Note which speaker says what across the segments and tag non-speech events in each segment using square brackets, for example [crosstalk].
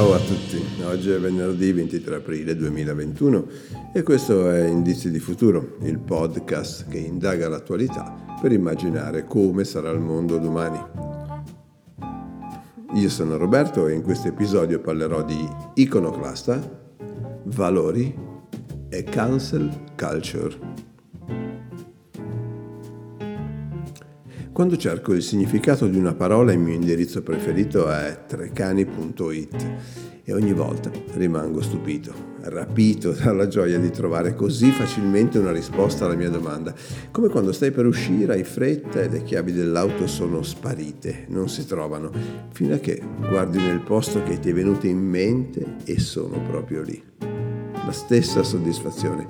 Speaker 1: Oggi è venerdì 23 aprile 2021 e questo è Indizi di Futuro, il podcast che indaga l'attualità per immaginare come sarà il mondo domani. Io sono Roberto e in questo episodio parlerò di iconoclasta, valori e cancel culture. Quando cerco il significato di una parola il mio indirizzo preferito è trecani.it e ogni volta rimango stupito, rapito [laughs] dalla gioia di trovare così facilmente una risposta alla mia domanda, come quando stai per uscire, hai fretta e le chiavi dell'auto sono sparite, non si trovano, fino a che guardi nel posto che ti è venuto in mente e sono proprio lì. La stessa soddisfazione.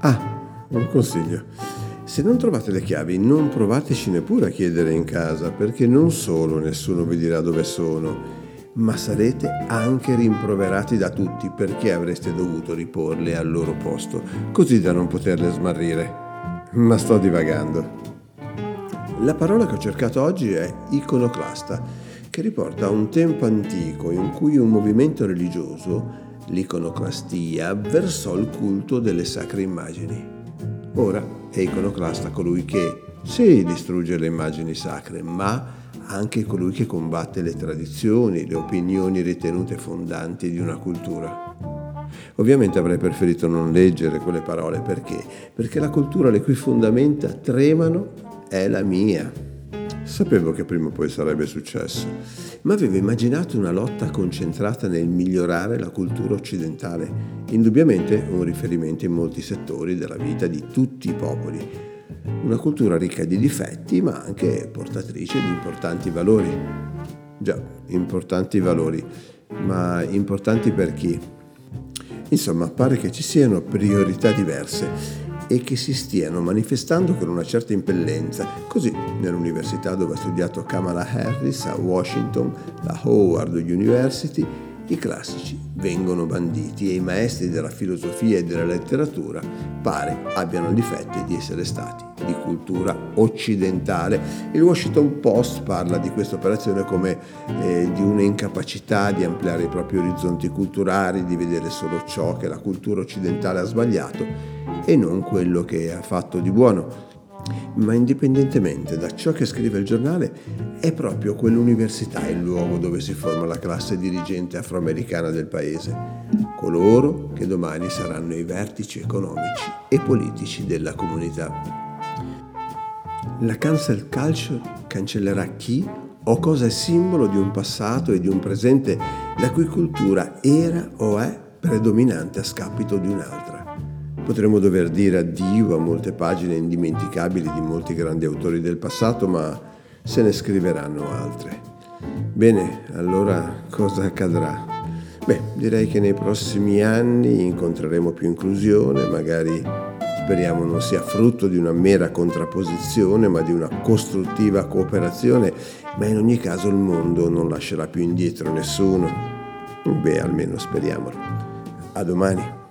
Speaker 1: Ah, un consiglio. Se non trovate le chiavi, non provateci neppure a chiedere in casa, perché non solo nessuno vi dirà dove sono, ma sarete anche rimproverati da tutti perché avreste dovuto riporle al loro posto, così da non poterle smarrire. Ma sto divagando. La parola che ho cercato oggi è iconoclasta, che riporta a un tempo antico in cui un movimento religioso, l'iconoclastia, versò il culto delle sacre immagini. Ora è iconoclasta colui che sì distrugge le immagini sacre, ma anche colui che combatte le tradizioni, le opinioni ritenute fondanti di una cultura. Ovviamente avrei preferito non leggere quelle parole perché? Perché la cultura le cui fondamenta tremano è la mia. Sapevo che prima o poi sarebbe successo, ma avevo immaginato una lotta concentrata nel migliorare la cultura occidentale, indubbiamente un riferimento in molti settori della vita di tutti i popoli. Una cultura ricca di difetti, ma anche portatrice di importanti valori. Già, importanti valori, ma importanti per chi? Insomma, pare che ci siano priorità diverse e che si stiano manifestando con una certa impellenza. Così, nell'università dove ha studiato Kamala Harris a Washington, la Howard University, i classici vengono banditi e i maestri della filosofia e della letteratura pare abbiano il difetto di essere stati di cultura occidentale. Il Washington Post parla di questa operazione come eh, di un'incapacità di ampliare i propri orizzonti culturali, di vedere solo ciò che la cultura occidentale ha sbagliato e non quello che ha fatto di buono. Ma indipendentemente da ciò che scrive il giornale, è proprio quell'università il luogo dove si forma la classe dirigente afroamericana del paese, coloro che domani saranno i vertici economici e politici della comunità. La cancel culture cancellerà chi o cosa è simbolo di un passato e di un presente la cui cultura era o è predominante a scapito di un'altra. Potremmo dover dire addio a molte pagine indimenticabili di molti grandi autori del passato, ma se ne scriveranno altre. Bene, allora cosa accadrà? Beh, direi che nei prossimi anni incontreremo più inclusione, magari speriamo non sia frutto di una mera contrapposizione, ma di una costruttiva cooperazione, ma in ogni caso il mondo non lascerà più indietro nessuno. Beh, almeno speriamolo. A domani.